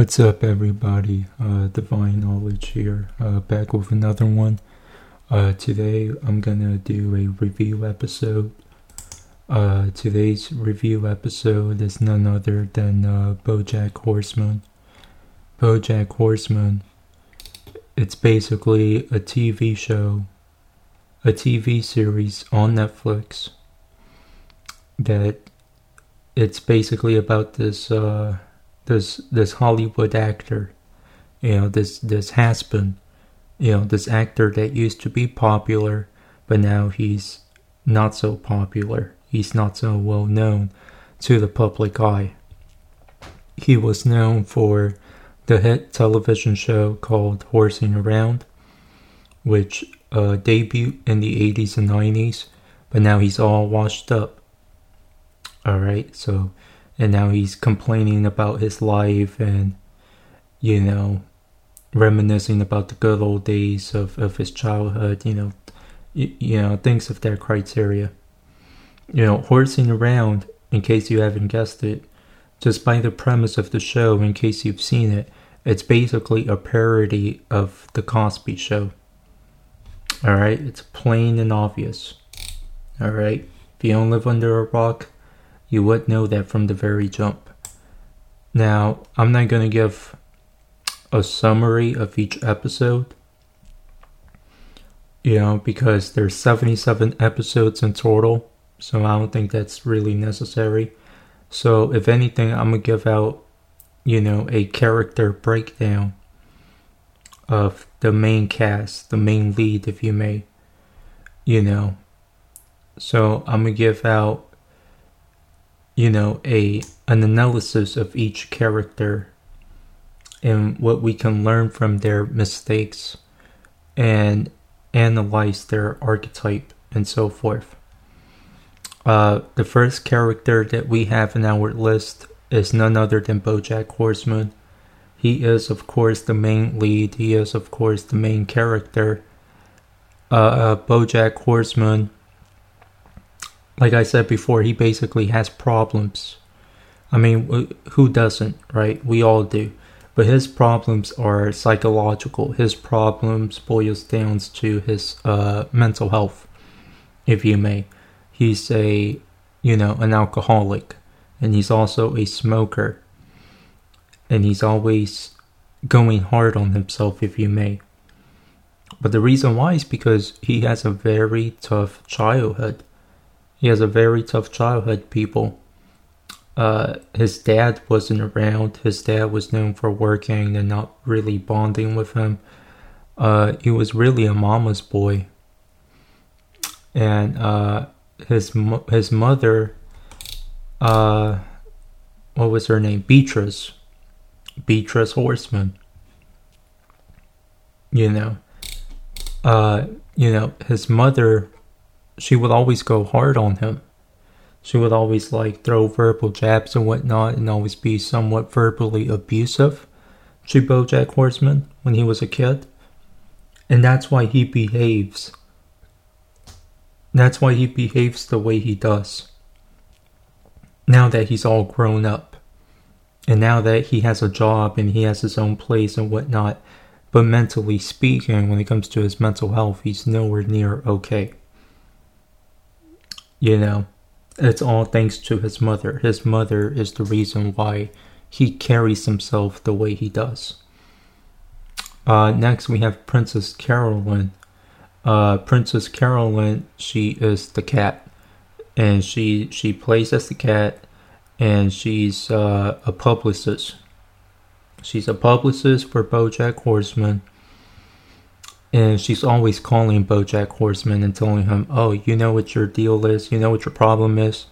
What's up, everybody? Uh, Divine Knowledge here, uh, back with another one. Uh, today, I'm gonna do a review episode. Uh, today's review episode is none other than uh, BoJack Horseman. BoJack Horseman. It's basically a TV show, a TV series on Netflix. That it's basically about this. This this Hollywood actor, you know, this this has been, you know, this actor that used to be popular, but now he's not so popular. He's not so well known to the public eye. He was known for the hit television show called Horsing Around, which uh, debuted in the 80s and 90s, but now he's all washed up. Alright, so and now he's complaining about his life and you know reminiscing about the good old days of, of his childhood you know you, you know things of that criteria. You know horsing around in case you haven't guessed it just by the premise of the show in case you've seen it it's basically a parody of the cosby show. All right? It's plain and obvious. All right? If you don't live under a rock you would know that from the very jump. Now, I'm not going to give a summary of each episode, you know, because there's 77 episodes in total, so I don't think that's really necessary. So, if anything, I'm going to give out, you know, a character breakdown of the main cast, the main lead, if you may, you know. So, I'm going to give out you know a an analysis of each character and what we can learn from their mistakes and analyze their archetype and so forth. Uh, the first character that we have in our list is none other than Bojack Horseman. He is, of course, the main lead. He is, of course, the main character. Uh, Bojack Horseman like I said before, he basically has problems. I mean, who doesn't, right? We all do. But his problems are psychological. His problems boils down to his uh, mental health, if you may. He's a, you know, an alcoholic, and he's also a smoker, and he's always going hard on himself, if you may. But the reason why is because he has a very tough childhood he has a very tough childhood, people. Uh, his dad wasn't around. His dad was known for working and not really bonding with him. Uh, he was really a mama's boy. And uh, his his mother, uh, what was her name? Beatrice. Beatrice Horseman. You know, uh, you know, his mother she would always go hard on him. She would always like throw verbal jabs and whatnot and always be somewhat verbally abusive to Bojack Horseman when he was a kid. And that's why he behaves. That's why he behaves the way he does. Now that he's all grown up. And now that he has a job and he has his own place and whatnot. But mentally speaking, when it comes to his mental health, he's nowhere near okay. You know, it's all thanks to his mother. His mother is the reason why he carries himself the way he does. Uh, next, we have Princess Carolyn. Uh, Princess Carolyn, she is the cat, and she she plays as the cat, and she's uh, a publicist. She's a publicist for BoJack Horseman, and she's always calling Bojack Horseman and telling him, "Oh, you know what your deal is. You know what your problem is.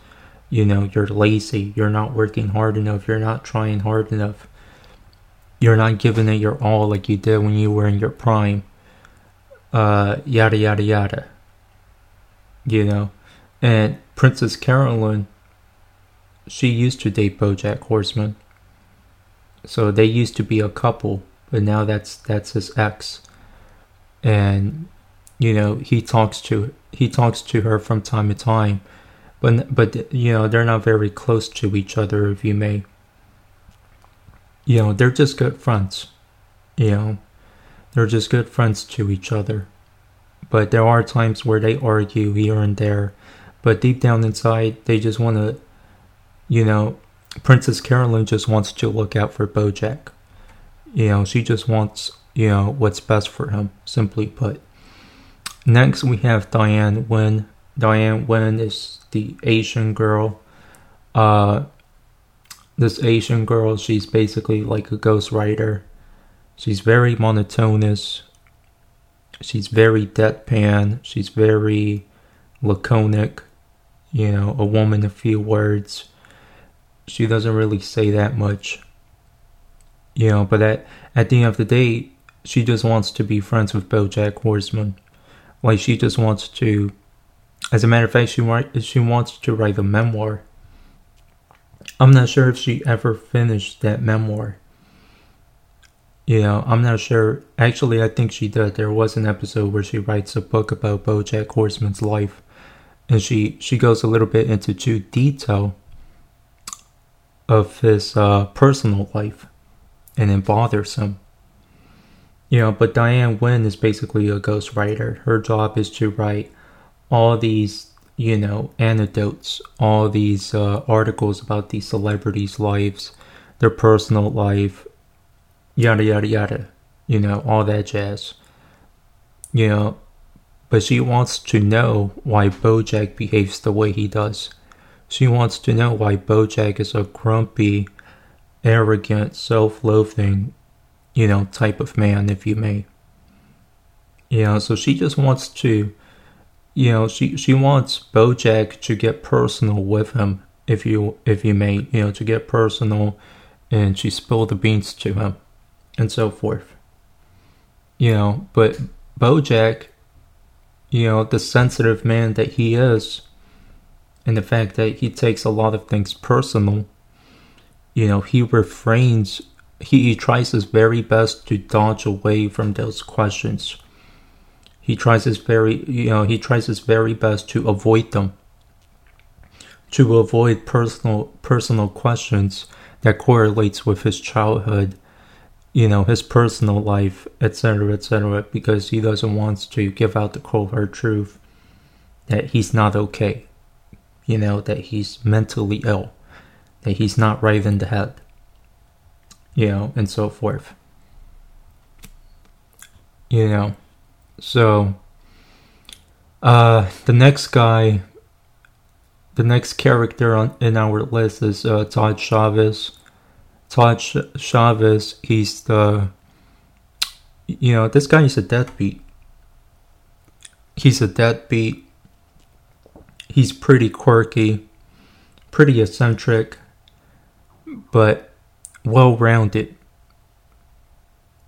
You know you're lazy. You're not working hard enough. You're not trying hard enough. You're not giving it your all like you did when you were in your prime. Uh, yada yada yada. You know, and Princess Carolyn. She used to date Bojack Horseman. So they used to be a couple, but now that's that's his ex and you know he talks to he talks to her from time to time but but you know they're not very close to each other if you may you know, they're just good friends. You know, they're just good friends to each other. But there are times where they argue here and there. But deep down inside, they just want to, you know, Princess Carolyn just wants to look out for Bojack. You know, she just wants, you know, what's best for him, simply put. Next, we have Diane Nguyen. Diane Nguyen is the Asian girl. Uh, this Asian girl, she's basically like a ghostwriter. She's very monotonous. She's very deadpan. She's very laconic. You know, a woman of few words. She doesn't really say that much. You know, but at, at the end of the day, she just wants to be friends with Bojack Horseman. Like she just wants to as a matter of fact, she she wants to write a memoir I'm not sure if she ever finished that memoir. You know, I'm not sure. Actually, I think she did. There was an episode where she writes a book about BoJack Horseman's life, and she she goes a little bit into too detail of his uh, personal life, and it bothers him. You know, but Diane Nguyen is basically a ghostwriter. Her job is to write all these you know, anecdotes, all these uh, articles about these celebrities' lives, their personal life, yada yada yada, you know, all that jazz. You know, but she wants to know why Bojack behaves the way he does. She wants to know why Bojack is a grumpy, arrogant, self-loathing, you know, type of man, if you may. You know, so she just wants to you know, she she wants Bojack to get personal with him, if you if you may, you know, to get personal, and she spilled the beans to him, and so forth. You know, but Bojack, you know, the sensitive man that he is, and the fact that he takes a lot of things personal, you know, he refrains. He, tries his very best to dodge away from those questions he tries his very, you know, he tries his very best to avoid them, to avoid personal personal questions that correlates with his childhood, you know, his personal life, etc., etc., because he doesn't want to give out the cold hard truth that he's not okay, you know, that he's mentally ill, that he's not right in the head, you know, and so forth. You know. So, uh, the next guy, the next character on in our list is uh, Todd Chavez. Todd Chavez, he's the, you know, this guy is a deadbeat. He's a deadbeat. He's pretty quirky, pretty eccentric, but well rounded.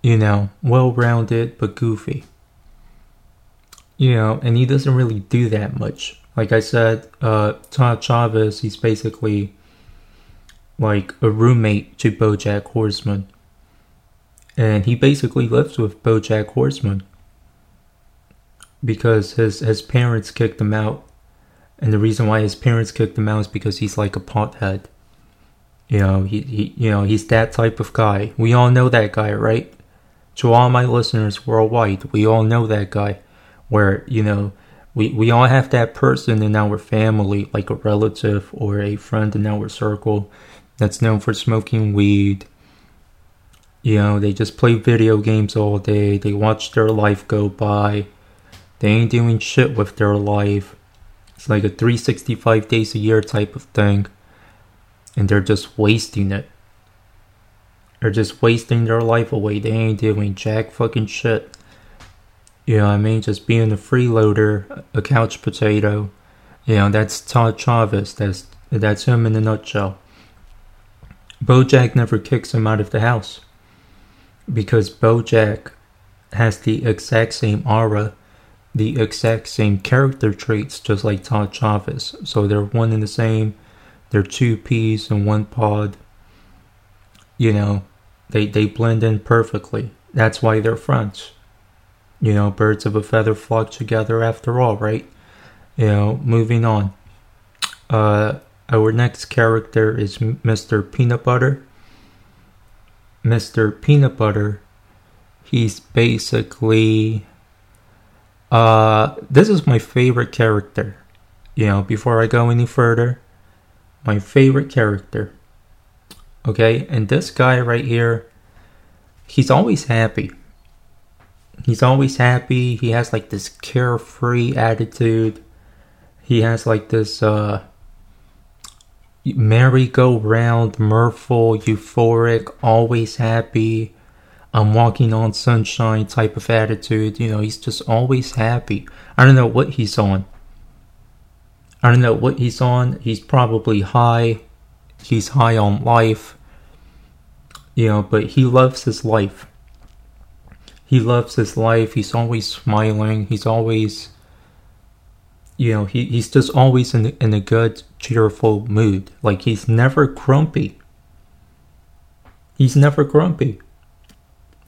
You know, well rounded but goofy you know, and he doesn't really do that much. Like I said, uh, Todd Chavez, he's basically like a roommate to BoJack Horseman, and he basically lives with BoJack Horseman because his his parents kicked him out, and the reason why his parents kicked him out is because he's like a pothead. You know, he, he you know he's that type of guy. We all know that guy, right? To all my listeners worldwide, we all know that guy. Where you know we we all have that person in our family like a relative or a friend in our circle that's known for smoking weed. You know they just play video games all day. They watch their life go by. They ain't doing shit with their life. It's like a 365 days a year type of thing and they're just wasting it they're just wasting their life away they ain't doing jack fucking shit you know what I mean? Just being a freeloader, a couch potato. You know, that's Todd Chavez. That's that's him in a nutshell. Bojack never kicks him out of the house because Bojack has the exact same aura, the exact same character traits, just like Todd Chavez. So they're one and the same. They're two peas in one pod. You know, they they blend in perfectly. That's why they're friends. You know, birds of a feather flock together after all, right? You know, moving on. Uh, our next character is Mr. Peanut Butter. Mr. Peanut Butter, he's basically uh this is my favorite character. You know, before I go any further, my favorite character. Okay, and this guy right here, he's always happy. He's always happy. He has like this carefree attitude. He has like this uh merry-go-round, mirthful, euphoric, always happy, I'm walking on sunshine type of attitude. You know, he's just always happy. I don't know what he's on. I don't know what he's on. He's probably high. He's high on life. You know, but he loves his life. He loves his life. He's always smiling. He's always, you know, he, he's just always in, in a good, cheerful mood. Like, he's never grumpy. He's never grumpy.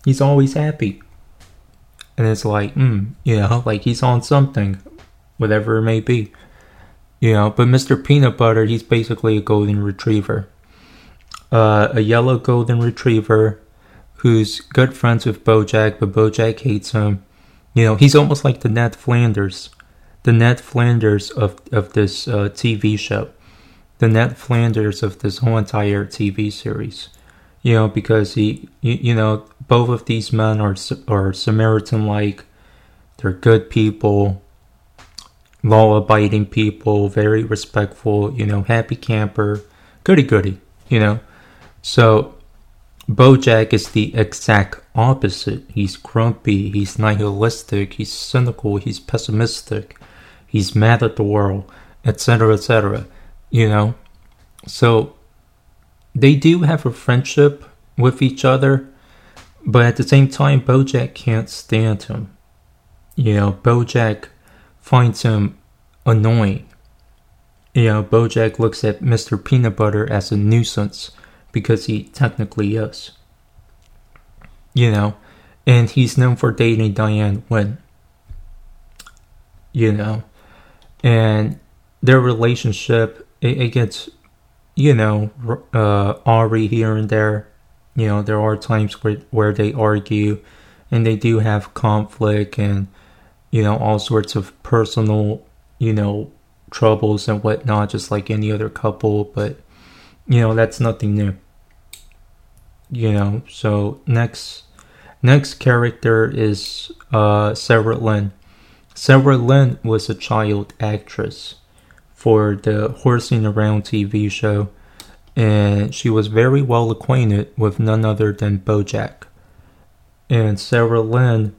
He's always happy. And it's like, hmm, you know, like he's on something, whatever it may be. You know, but Mr. Peanut Butter, he's basically a golden retriever. Uh, a yellow golden retriever who's good friends with Bojack, but Bojack hates him. You know, he's almost like the Ned Flanders, the Ned Flanders of of this uh, TV show, the Ned Flanders of this whole entire TV series. You know, because he, you, you know, both of these men are are Samaritan like. They're good people law abiding people, very respectful, you know, happy camper, goody goody, you know. So Bojack is the exact opposite. He's grumpy, he's nihilistic, he's cynical, he's pessimistic, he's mad at the world, etc., etc. You know, so they do have a friendship with each other, but at the same time, Bojack can't stand him. You know, Bojack finds him annoying. You know, Bojack looks at Mr. Peanut Butter as a nuisance because he technically is. You know, and he's known for dating Diane Nguyen. You know, and their relationship it, it gets, you know, uh, Ari here and there. You know, there are times where where they argue, and they do have conflict and you know, all sorts of personal, you know, troubles and whatnot, just like any other couple, but, you know, that's nothing new. You know, so next, next character is, uh, Sarah Lynn. Sarah Lynn was a child actress for the Horsing Around TV show, and she was very well acquainted with none other than Bojack. And Sarah Lynn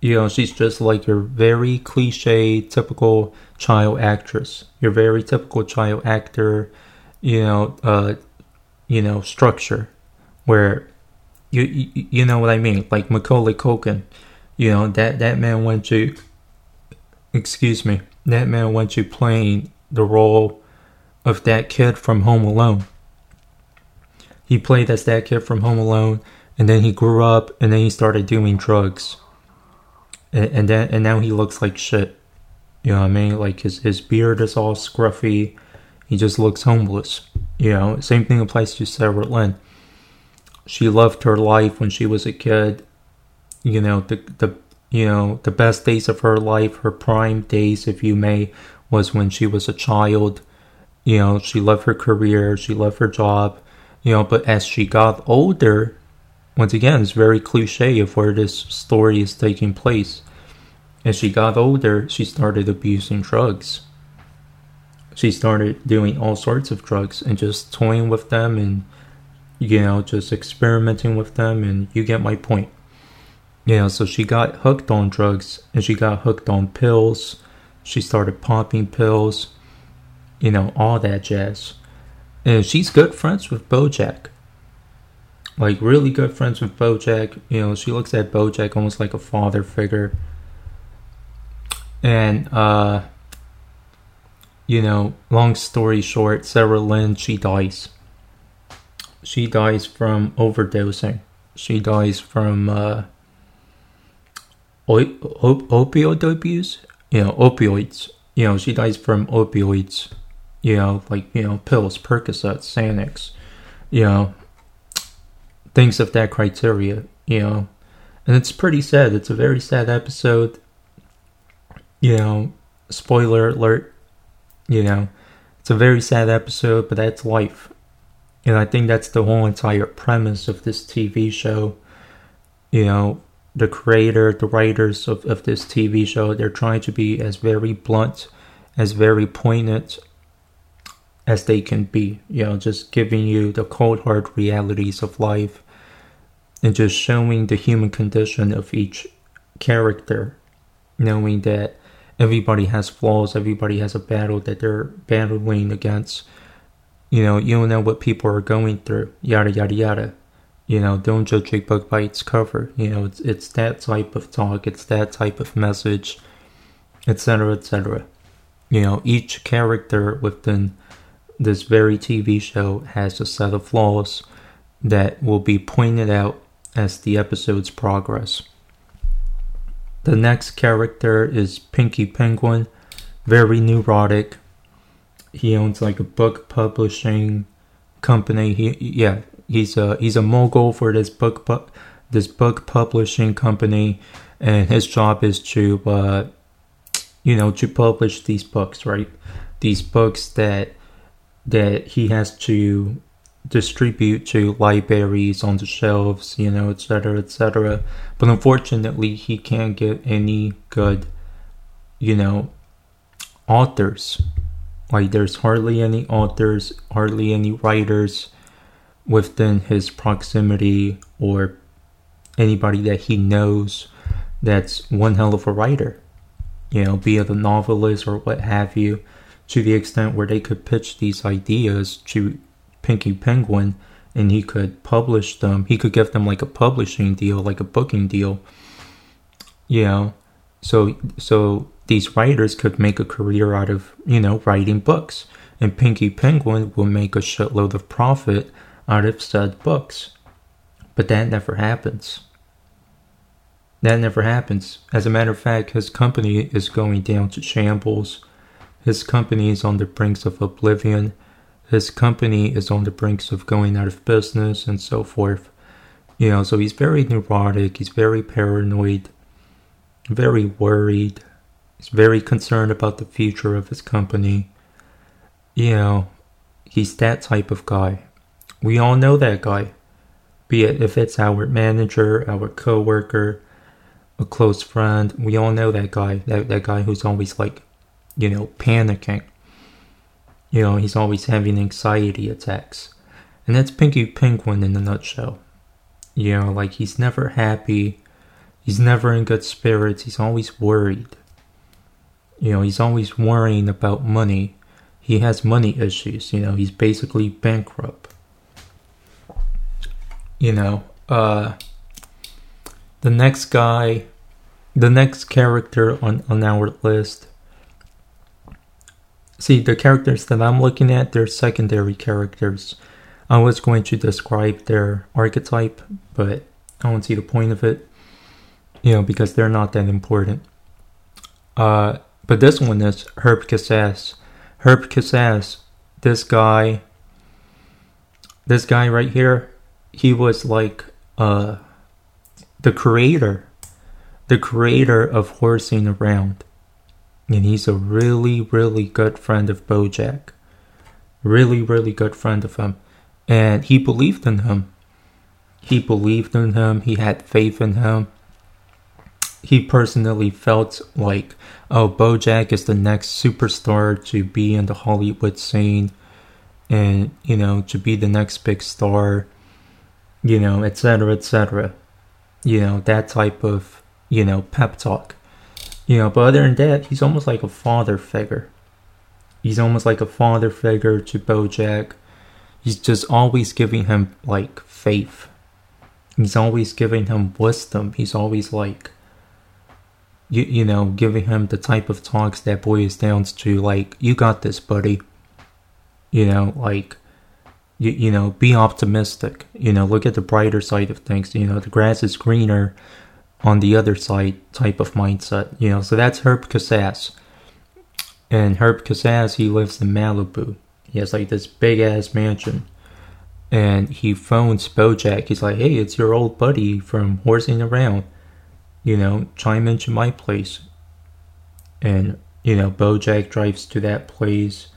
you know, she's just like your very cliche, typical child actress. Your very typical child actor, you know, uh, you know, structure, where you, you know what I mean, like Macaulay Culkin. You know that that man went to, excuse me, that man went to playing the role of that kid from Home Alone. He played as that kid from Home Alone, and then he grew up, and then he started doing drugs and, and then and now he looks like shit. You know what I mean? Like his his beard is all scruffy. He just looks homeless. You know, same thing applies to Sarah Lynn. She loved her life when she was a kid. You know, the the you know, the best days of her life, her prime days, if you may, was when she was a child. You know, she loved her career, she loved her job, you know, but as she got older, once again, it's very cliche of where this story is taking place. As she got older, she started abusing drugs. She started doing all sorts of drugs and just toying with them and, you know, just experimenting with them, and you get my point. Know, so she got hooked on drugs and she got hooked on pills. She started popping pills, you know, all that jazz. And she's good friends with Bojack like really good friends with Bojack. You know, she looks at Bojack almost like a father figure. And uh you know, long story short, Sarah Lynn she dies. She dies from overdosing. She dies from uh op- op- opioid abuse. You know, opioids. You know, she dies from opioids. You know, like you know, pills, Percocet, Xanax. You know, things of that criteria, you know. And it's pretty sad. It's a very sad episode. You know, spoiler alert, you know, it's a very sad episode, but that's life. And I think that's the whole entire premise of this TV show. You know, the creator, the writers of, of this TV show, they're trying to be as very blunt, as very poignant as they can be. You know, just giving you the cold hard realities of life and just showing the human condition of each character, knowing that everybody has flaws, everybody has a battle that they're battling against. You know, you don't know what people are going through, yada yada yada. You know, don't judge a book by its cover. You know, it's it's that type of talk, it's that type of message, etc. etc. You know, each character within this very TV show has a set of flaws that will be pointed out as the episodes progress. The next character is Pinky Penguin, very neurotic. He owns like a book publishing company. He yeah, he's a he's a mogul for this book pu- this book publishing company, and his job is to uh, you know to publish these books, right? These books that that he has to distribute to libraries on the shelves, you know, etc., etc. But unfortunately, he can't get any good, you know, authors. Like, there's hardly any authors, hardly any writers within his proximity or anybody that he knows that's one hell of a writer, you know, be it a novelist or what have you, to the extent where they could pitch these ideas to Pinky Penguin and he could publish them. He could give them like a publishing deal, like a booking deal. You know, so so these writers could make a career out of you know writing books, and Pinky Penguin will make a shitload of profit out of said books. But that never happens. That never happens. As a matter of fact, his company is going down to shambles. His company is on the brink of oblivion. His company is on the brink of going out of business and so forth. You know, so he's very neurotic, he's very paranoid, very worried, he's very concerned about the future of his company. You know, he's that type of guy. We all know that guy. Be it if it's our manager, our coworker, a close friend, we all know that guy. That that guy who's always like, you know, panicking. You know, he's always having anxiety attacks. And that's Pinky Penguin in a nutshell. You know, like he's never happy. He's never in good spirits. He's always worried. You know, he's always worrying about money. He has money issues. You know, he's basically bankrupt you know, uh, the next guy, the next character on, on our list. See, the characters that I'm looking at, they're secondary characters. I was going to describe their archetype, but I don't see the point of it, you know, because they're not that important. Uh, but this one is Herb Kazzaz. Herb Kazzaz, this guy, this guy right here, he was like uh, the creator, the creator of Horsing Around. And he's a really, really good friend of Bojack. Really, really good friend of him. And he believed in him. He believed in him. He had faith in him. He personally felt like, oh, Bojack is the next superstar to be in the Hollywood scene and, you know, to be the next big star you know, etc., etc. You know, that type of, you know, pep talk. You know, but other than that, he's almost like a father figure. He's almost like a father figure to Bojack. He's just always giving him, like, faith. He's always giving him wisdom. He's always like, you, you know, giving him the type of talks that boils down to, like, you got this, buddy. You know, like, you, you know, be optimistic. You know, look at the brighter side of things. You know, the grass is greener on the other side type of mindset. You know, so that's Herb Kazzaz. And Herb Kazzaz, he lives in Malibu. He has like this big ass mansion. and he phones Bojack. He's like, "Hey, it's your old buddy from horsing around. You know, chime into my place." And you know, Bojack drives to that place,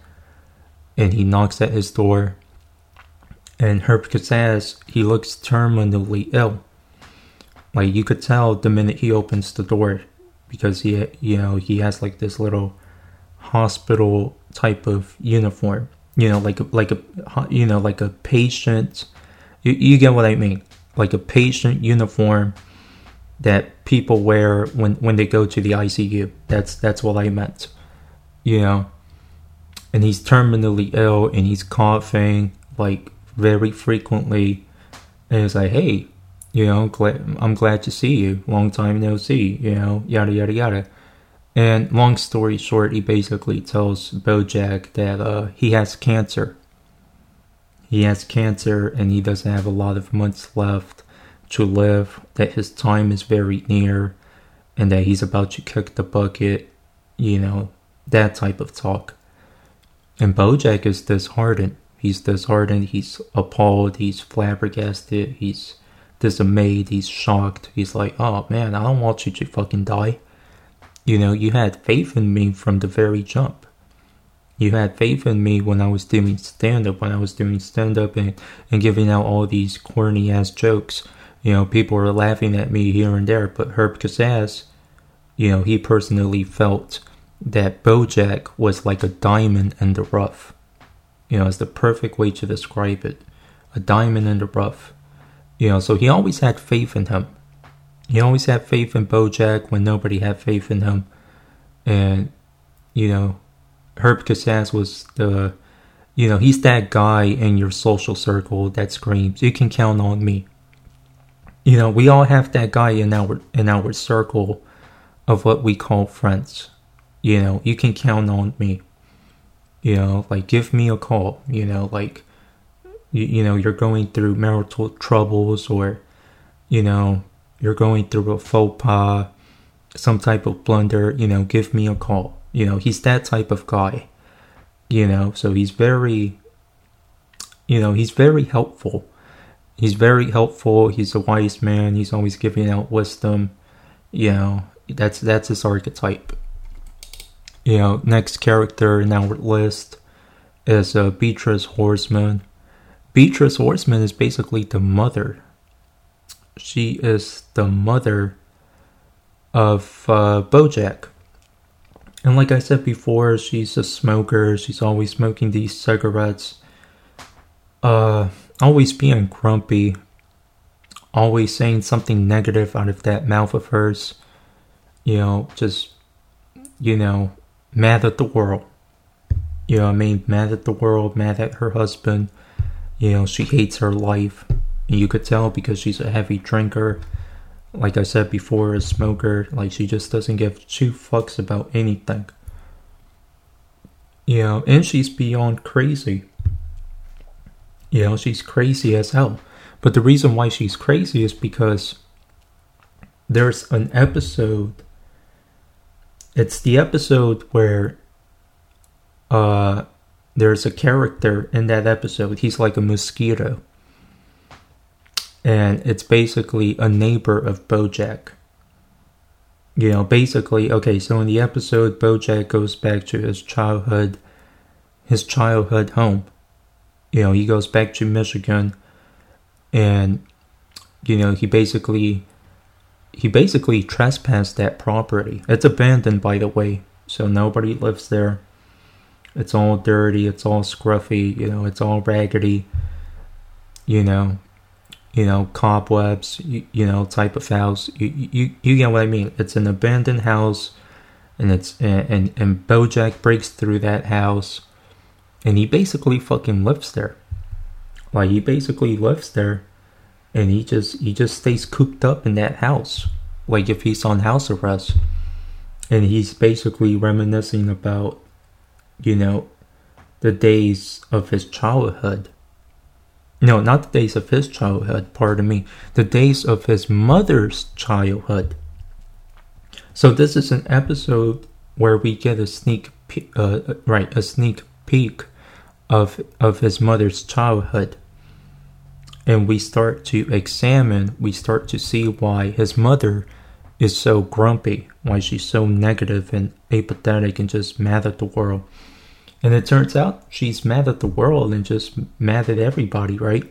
and he knocks at his door. And Herb Kazzaz, he looks terminally ill. Like you could tell the minute he opens the door, because he, you know, he has like this little hospital type of uniform you know like a, like a you know like a patient you, you get what i mean. Like a patient uniform that people wear when when they go to the icu that's that's what i meant you know. And he's terminally ill and he's coughing like very frequently. And it's like hey you know i'm glad to see you long time no see you know yada yada yada and long story short, he basically tells Bojack that uh, he has cancer. He has cancer and he doesn't have a lot of months left to live, that his time is very near, and that he's about to kick the bucket, you know, that type of talk. And Bojack is disheartened. He's disheartened, he's appalled, he's flabbergasted, he's dismayed, he's shocked. He's like, oh man, I don't want you to fucking die. You know, you had faith in me from the very jump. You had faith in me when I was doing stand up, when I was doing stand up and, and giving out all these corny ass jokes. You know, people were laughing at me here and there, but Herb Kazzaz, you know, he personally felt that Bojack was like a diamond in the rough. You know, it's the perfect way to describe it. A diamond in the rough. You know, so he always had faith in him. He always had faith in Bojack when nobody had faith in him. And, you know, Herb Kazzaz was the, you know, he's that guy in your social circle that screams, you can count on me. You know, we all have that guy in our in our circle of what we call friends. You know, you can count on me. You know, like give me a call. You know, like you, you know, you're going through marital troubles or you know, you're going through a faux pas, some type of blunder, you know, give me a call. You know, he's that type of guy. You know, so he's very, you know, he's very helpful. He's very helpful. He's a wise man. He's always giving out wisdom. You know, that's that's his archetype. You know, next character in our list is uh, Beatrice Horseman. Beatrice Horseman is basically the mother she is the mother of uh, Bojack. And like I said before, she's a smoker. She's always smoking these cigarettes. Uh, always being grumpy. Always saying something negative out of that mouth of hers. You know, just, you know, mad at the world. You know I mean? Mad at the world, mad at her husband. You know, she hates her life. You could tell because she's a heavy drinker. Like I said before, a smoker. Like she just doesn't give two fucks about anything. You know, and she's beyond crazy. You know, she's crazy as hell. But the reason why she's crazy is because there's an episode. It's the episode where uh there's a character in that episode. He's like a mosquito and it's basically a neighbor of Bojack. You know, basically, okay, so in the episode, Bojack goes back to his childhood, his childhood home. You know, he goes back to Michigan, and you know, he basically, he basically trespassed that property. It's abandoned, by the way, so nobody lives there. It's all dirty. It's all scruffy. You know, it's all raggedy. You know, you know, cobwebs, you, you know, type of house. You, you you get what I mean? It's an abandoned house, and it's and and BoJack breaks through that house, and he basically fucking lives there. Like he basically lives there, and he just he just stays cooped up in that house, like if he's on house arrest, and he's basically reminiscing about, you know, the days of his childhood no, not the days of his childhood, pardon me, the days of his mother's childhood. So this is an episode where we get a sneak, uh, right, a sneak peek of of his mother's childhood. and we start to examine, we start to see why his mother is so grumpy, why she's so negative and apathetic and just mad at the world. And it turns out she's mad at the world and just mad at everybody, right?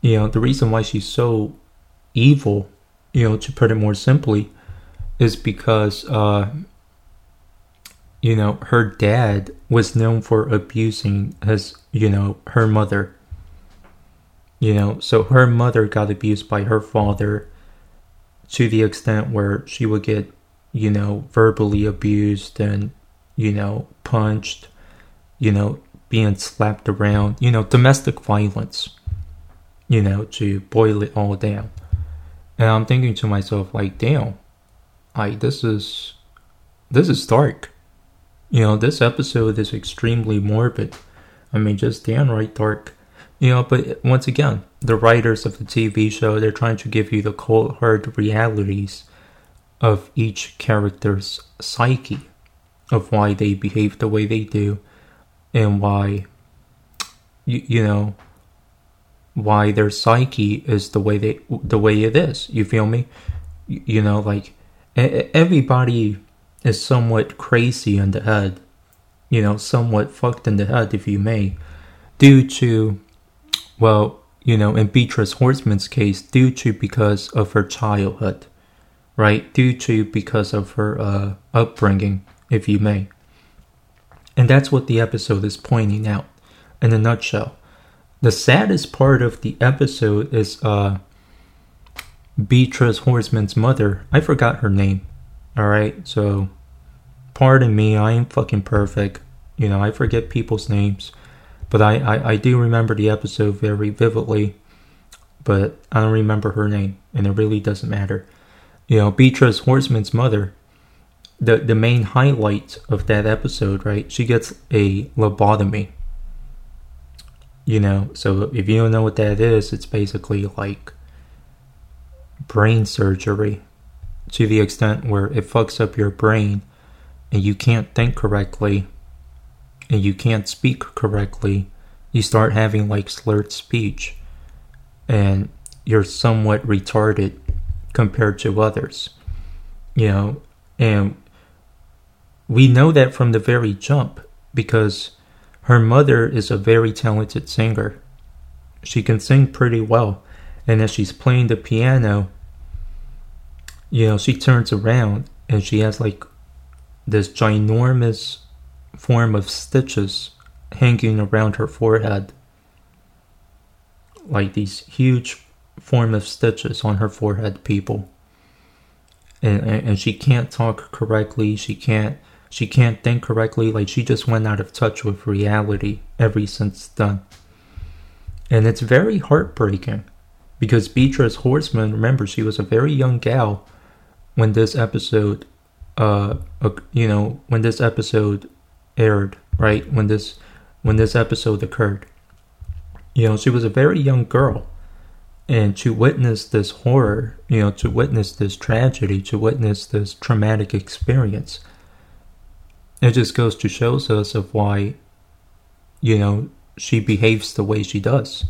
You know, the reason why she's so evil, you know, to put it more simply, is because, uh, you know, her dad was known for abusing his, you know, her mother. You know, so her mother got abused by her father to the extent where she would get, you know, verbally abused and, you know, punched, you know, being slapped around, you know, domestic violence, you know, to boil it all down. And I'm thinking to myself, like, damn, like, this is, this is dark. You know, this episode is extremely morbid. I mean, just downright dark. You know, but once again, the writers of the TV show, they're trying to give you the cold hard realities of each character's psyche, of why they behave the way they do, and why, you, you know, why their psyche is the way they the way it is. You feel me? You, you know, like everybody is somewhat crazy in the head, you know, somewhat fucked in the head, if you may, due to well, you know, in Beatrice Horseman's case, due to because of her childhood, right? Due to because of her uh, upbringing, if you may. And that's what the episode is pointing out in a nutshell. The saddest part of the episode is uh, Beatrice Horseman's mother. I forgot her name. All right, so pardon me, I ain't fucking perfect. You know, I forget people's names. But I, I, I do remember the episode very vividly, but I don't remember her name, and it really doesn't matter. You know, Beatrice Horseman's mother, the, the main highlight of that episode, right? She gets a lobotomy. You know, so if you don't know what that is, it's basically like brain surgery to the extent where it fucks up your brain and you can't think correctly and you can't speak correctly, you start having like slurred speech and you're somewhat retarded compared to others. You know, and we know that from the very jump because her mother is a very talented singer. She can sing pretty well. And as she's playing the piano, you know, she turns around and she has like this ginormous form of stitches hanging around her forehead. Like these huge form of stitches on her forehead, people. And, and, and she can't talk correctly. She can't she can't think correctly. Like she just went out of touch with reality ever since then. And it's very heartbreaking because Beatrice Horseman, remember, she was a very young gal when this episode, uh, you know, when this episode aired, right? When this when this episode occurred. You know, she was a very young girl. And to witness this horror, you know, to witness this tragedy, to witness this traumatic experience, it just goes to shows us of why, you know, she behaves the way she does.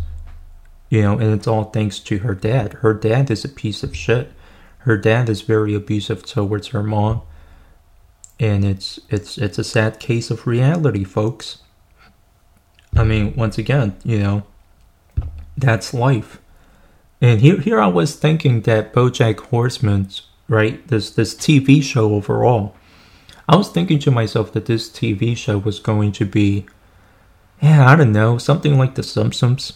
You know, and it's all thanks to her dad. Her dad is a piece of shit. Her dad is very abusive towards her mom and it's it's it's a sad case of reality, folks. I mean, once again, you know, that's life. And here here I was thinking that BoJack Horseman, right this this TV show overall. I was thinking to myself that this TV show was going to be, yeah, I don't know, something like The Simpsons,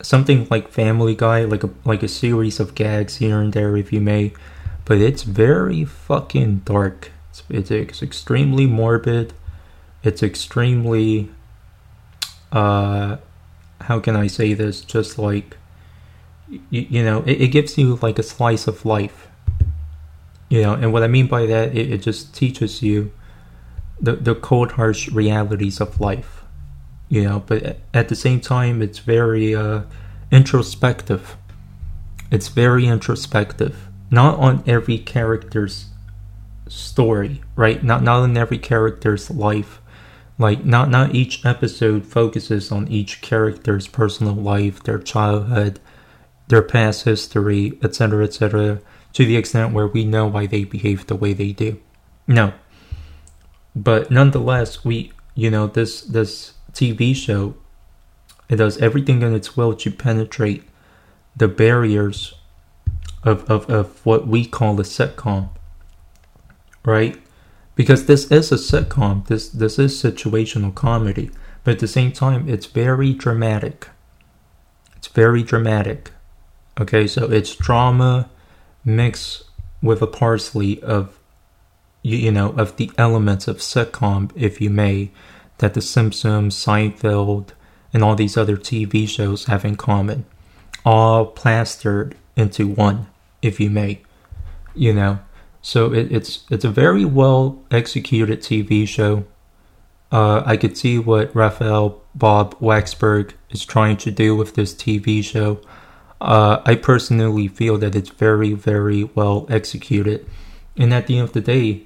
something like Family Guy, like a like a series of gags here and there, if you may. But it's very fucking dark it's, it's extremely morbid. It's extremely, uh, how can I say this? Just like, you, you know, it, it, gives you like a slice of life. You know, and what I mean by that, it, it just teaches you the, the cold, harsh realities of life. You know, but at the same time, it's very uh, introspective. It's very introspective. Not on every character's story, right? Not not in every character's life Like not not each episode focuses on each character's personal life, their childhood, their past history, etc., etc., to the extent where we know why they behave the way they do. No. But nonetheless, we you know this this TV show it does everything in its will to penetrate the barriers of, of, of what we call a sitcom. Right? Because this is a sitcom, this this is situational comedy, but at the same time it's very dramatic. It's very dramatic. Okay, so it's drama mixed with a parsley of you, you know of the elements of sitcom, if you may, that The Simpsons, Seinfeld, and all these other TV shows have in common, all plastered into one, if you may, you know. So it, it's it's a very well executed TV show. Uh, I could see what Raphael Bob Waksberg is trying to do with this TV show. Uh, I personally feel that it's very, very well executed. And at the end of the day,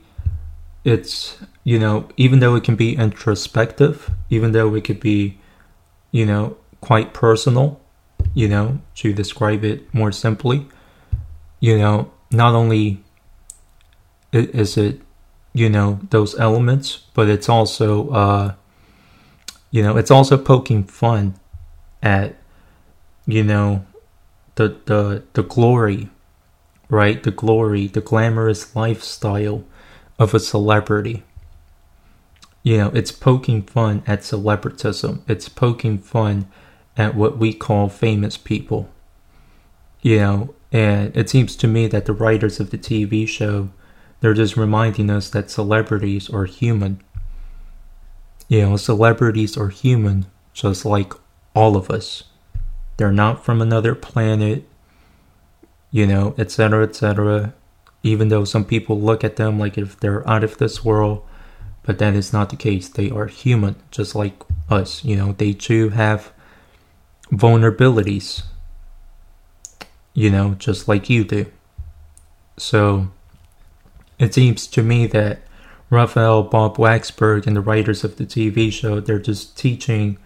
it's, you know, even though it can be introspective, even though it could be, you know, quite personal, you know, to describe it more simply, you know, not only is it, you know, those elements, but it's also, uh, you know, it's also poking fun at, you know, the the the glory, right? The glory, the glamorous lifestyle of a celebrity. You know, it's poking fun at celebritism. It's poking fun at what we call famous people. You know, and it seems to me that the writers of the TV show they're just reminding us that celebrities are human. You know, celebrities are human just like all of us. They're not from another planet, you know, etc., etc. Even though some people look at them like if they're out of this world, but that is not the case. They are human, just like us. You know, they too have vulnerabilities, you know, just like you do. So it seems to me that Raphael Bob Waksberg and the writers of the TV show, they're just teaching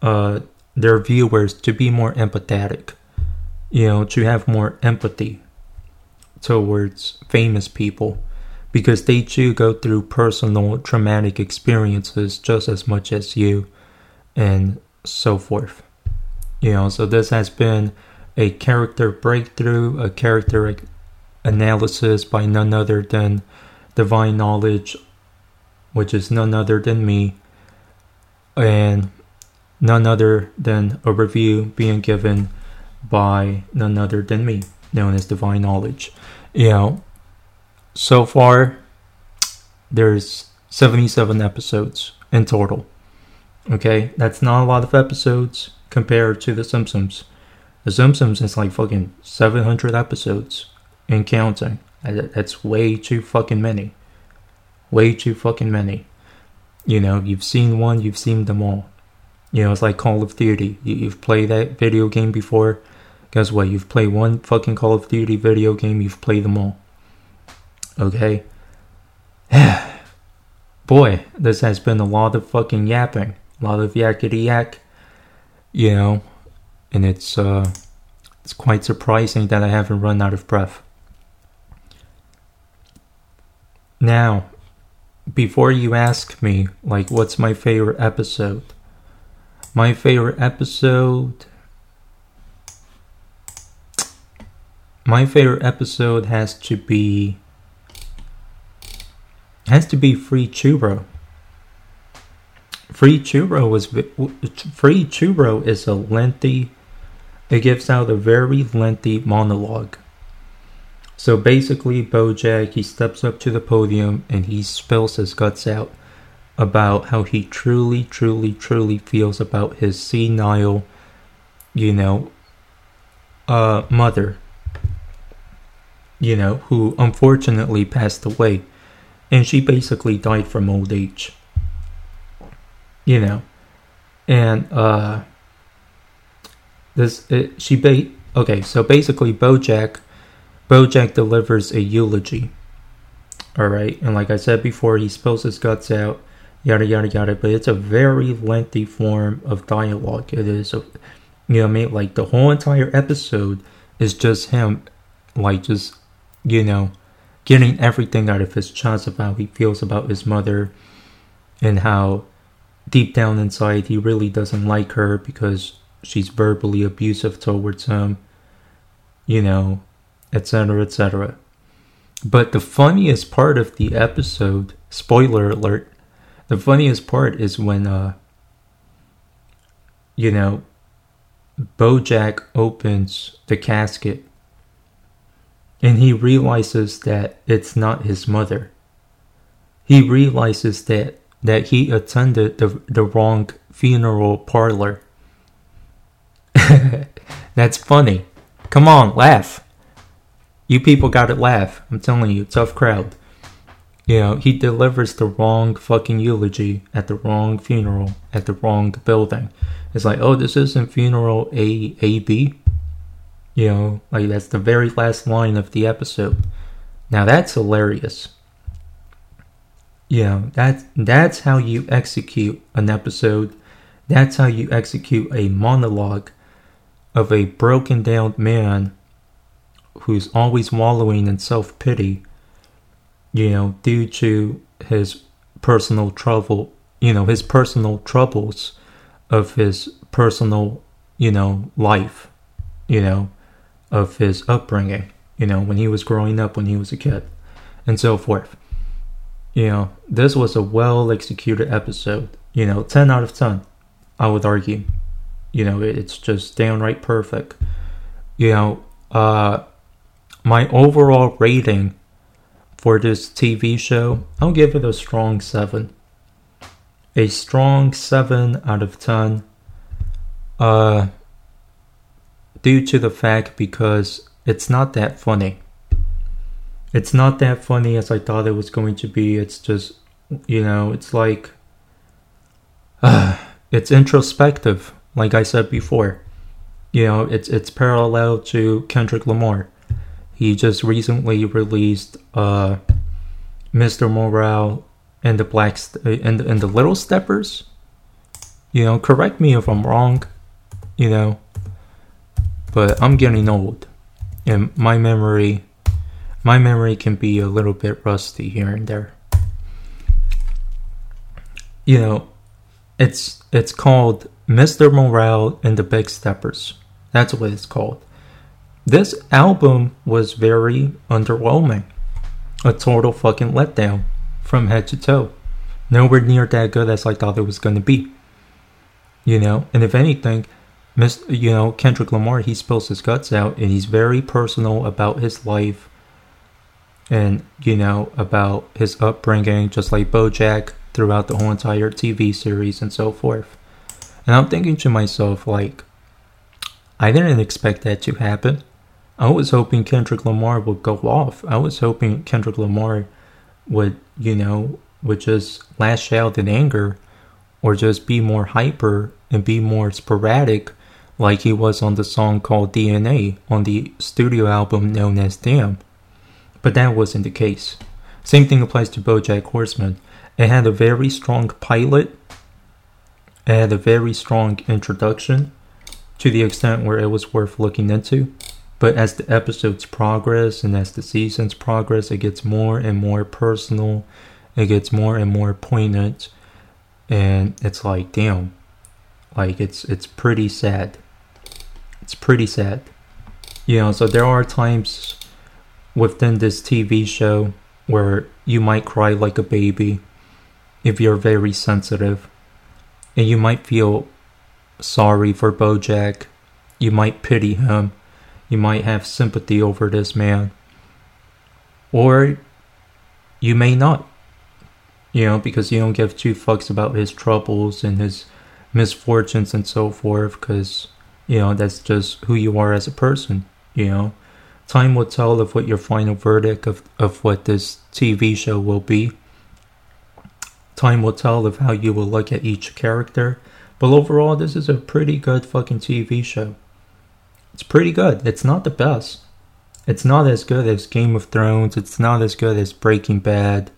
uh, their viewers to be more empathetic, you know, to have more empathy towards famous people because they too go through personal traumatic experiences just as much as you and so forth. You know, so this has been a character breakthrough, a character analysis by none other than divine knowledge, which is none other than me. And none other than a review being given by none other than me, known as Divine Knowledge. You know, so far there's 77 episodes in total. Okay, that's not a lot of episodes compared to The Simpsons. The Simpsons is like fucking 700 episodes and counting. That's way too fucking many. Way too fucking many. You know, you've seen one, you've seen them all. You know, it's like Call of Duty. You, have played that video game before. Guess what? You've played one fucking Call of Duty video game, you've played them all. Okay? Boy, this has been a lot of fucking yapping. A lot of yakety yak. You know, and it's, uh, it's quite surprising that I haven't run out of breath. Now, before you ask me, like, what's my favorite episode? My favorite episode. My favorite episode has to be. Has to be Free Churro. Free Churro was Free Churro is a lengthy. It gives out a very lengthy monologue. So basically, Bojack he steps up to the podium and he spills his guts out about how he truly, truly, truly feels about his senile, you know, uh, mother, you know, who unfortunately passed away. And she basically died from old age. You know, and, uh, this, it, she ba- okay, so basically, Bojack, Bojack delivers a eulogy. Alright, and like I said before, he spills his guts out yada yada yada. But it's a very lengthy form of dialogue. It is, a, you know, what I mean, like the whole entire episode is just him, like just, you know, getting everything out of his chest of how he feels about his mother, and how deep down inside he really doesn't like her because she's verbally abusive towards him, you know, etc., etc. But the funniest part of the episode, spoiler alert, the funniest part is when, uh, you know, Bojack opens the casket and he realizes that it's not his mother. He realizes that that he attended the, the wrong funeral parlor. That's funny. Come on, laugh. You people gotta laugh. I'm telling you, tough crowd. You know, he delivers the wrong fucking eulogy at the wrong funeral at the wrong building. It's like, oh, this isn't funeral A A B. You know, like that's the very last line of the episode. Now that's hilarious. You know, that that's how you execute an episode. That's how you execute a monologue of a broken down man who's always wallowing in self pity, you know, due to his personal trouble, you know, his personal troubles of his personal, you know, life, you know, of his upbringing, you know, when he was growing up, when he was a kid, and so forth. You know, this was a well executed episode, you know, 10 out of 10, I would argue. You know, it's just downright perfect. You know, uh, my overall rating for this TV show, I'll give it a strong 7. A strong 7 out of 10. Uh, due to the fact because it's not that funny. It's not that funny as I thought it was going to be. It's just, you know, it's like, uh, it's introspective, like I said before. You know, it's it's parallel to Kendrick Lamar. He just recently released uh, Mr. Morale and the Black St- and and the Little Steppers. You know, correct me if I'm wrong. You know, but I'm getting old, and my memory, my memory can be a little bit rusty here and there. You know, it's it's called Mr. Morale and the Big Steppers. That's what it's called. This album was very underwhelming. A total fucking letdown from head to toe. Nowhere near that good as I thought it was going to be. You know, and if anything, Miss, you know, Kendrick Lamar, he spills his guts out and he's very personal about his life and, you know, about his upbringing, just like Bojack throughout the whole entire TV series and so forth. And I'm thinking to myself, like, I didn't expect that to happen. I was hoping Kendrick Lamar would go off. I was hoping Kendrick Lamar would, you know, would just lash out in anger or just be more hyper and be more sporadic like he was on the song called DNA on the studio album known as Damn. But that wasn't the case. Same thing applies to Bojack Horseman. It had a very strong pilot. It had a very strong introduction to the extent where it was worth looking into. But as the episodes progress and as the seasons progress, it gets more and more personal. It gets more and more poignant. And it's like, damn. Like it's it's pretty sad. It's pretty sad. You know, so there are times within this TV show where you might cry like a baby if you're very sensitive. And you might feel sorry for Bojack. You might pity him you might have sympathy over this man. Or you may not. You know, because you don't give two fucks about his troubles and his misfortunes and so forth, because, you know, that's just who you are as a person, you know. Time will tell of what your final verdict of, of what this TV show will be. Time will tell of how you will look at each character. But overall, this is a pretty good fucking TV show. It's pretty good. It's not the best. It's not as good as Game of Thrones. It's not as good as Breaking Bad.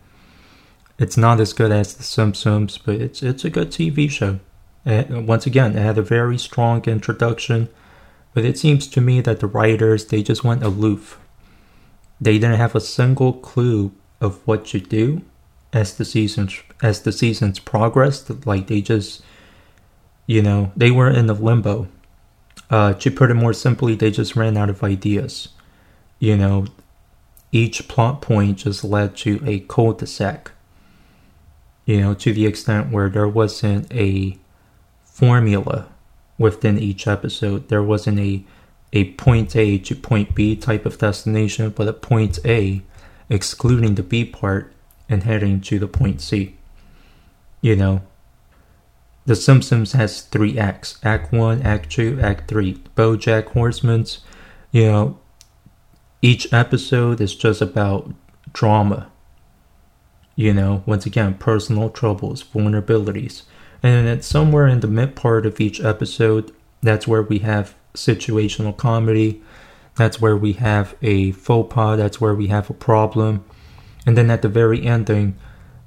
It's not as good as The Simpsons, but it's it's a good TV show. And once again, it had a very strong introduction, but it seems to me that the writers they just went aloof. They didn't have a single clue of what to do as the seasons as the seasons progressed. Like they just, you know, they were in a limbo. Uh, to put it more simply, they just ran out of ideas. You know, each plot point just led to a cul-de-sac. You know, to the extent where there wasn't a formula within each episode. There wasn't a a point A to point B type of destination, but a point A excluding the B part and heading to the point C. You know, The Simpsons has three acts Act 1, Act 2, Act 3. Bojack Horseman's, you know, each episode is just about drama. You know, once again, personal troubles, vulnerabilities. And then somewhere in the mid part of each episode, that's where we have situational comedy. That's where we have a faux pas. That's where we have a problem. And then at the very ending,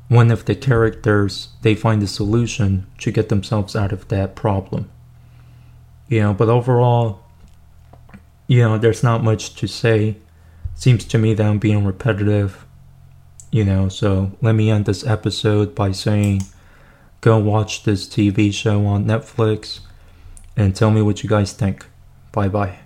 one of the characters they find a solution to get themselves out of that problem. You know, but overall, you know, there's not much to say. Seems to me that I'm being repetitive. You know, so let me end this episode by saying go watch this TV show on Netflix and tell me what you guys think. Bye bye.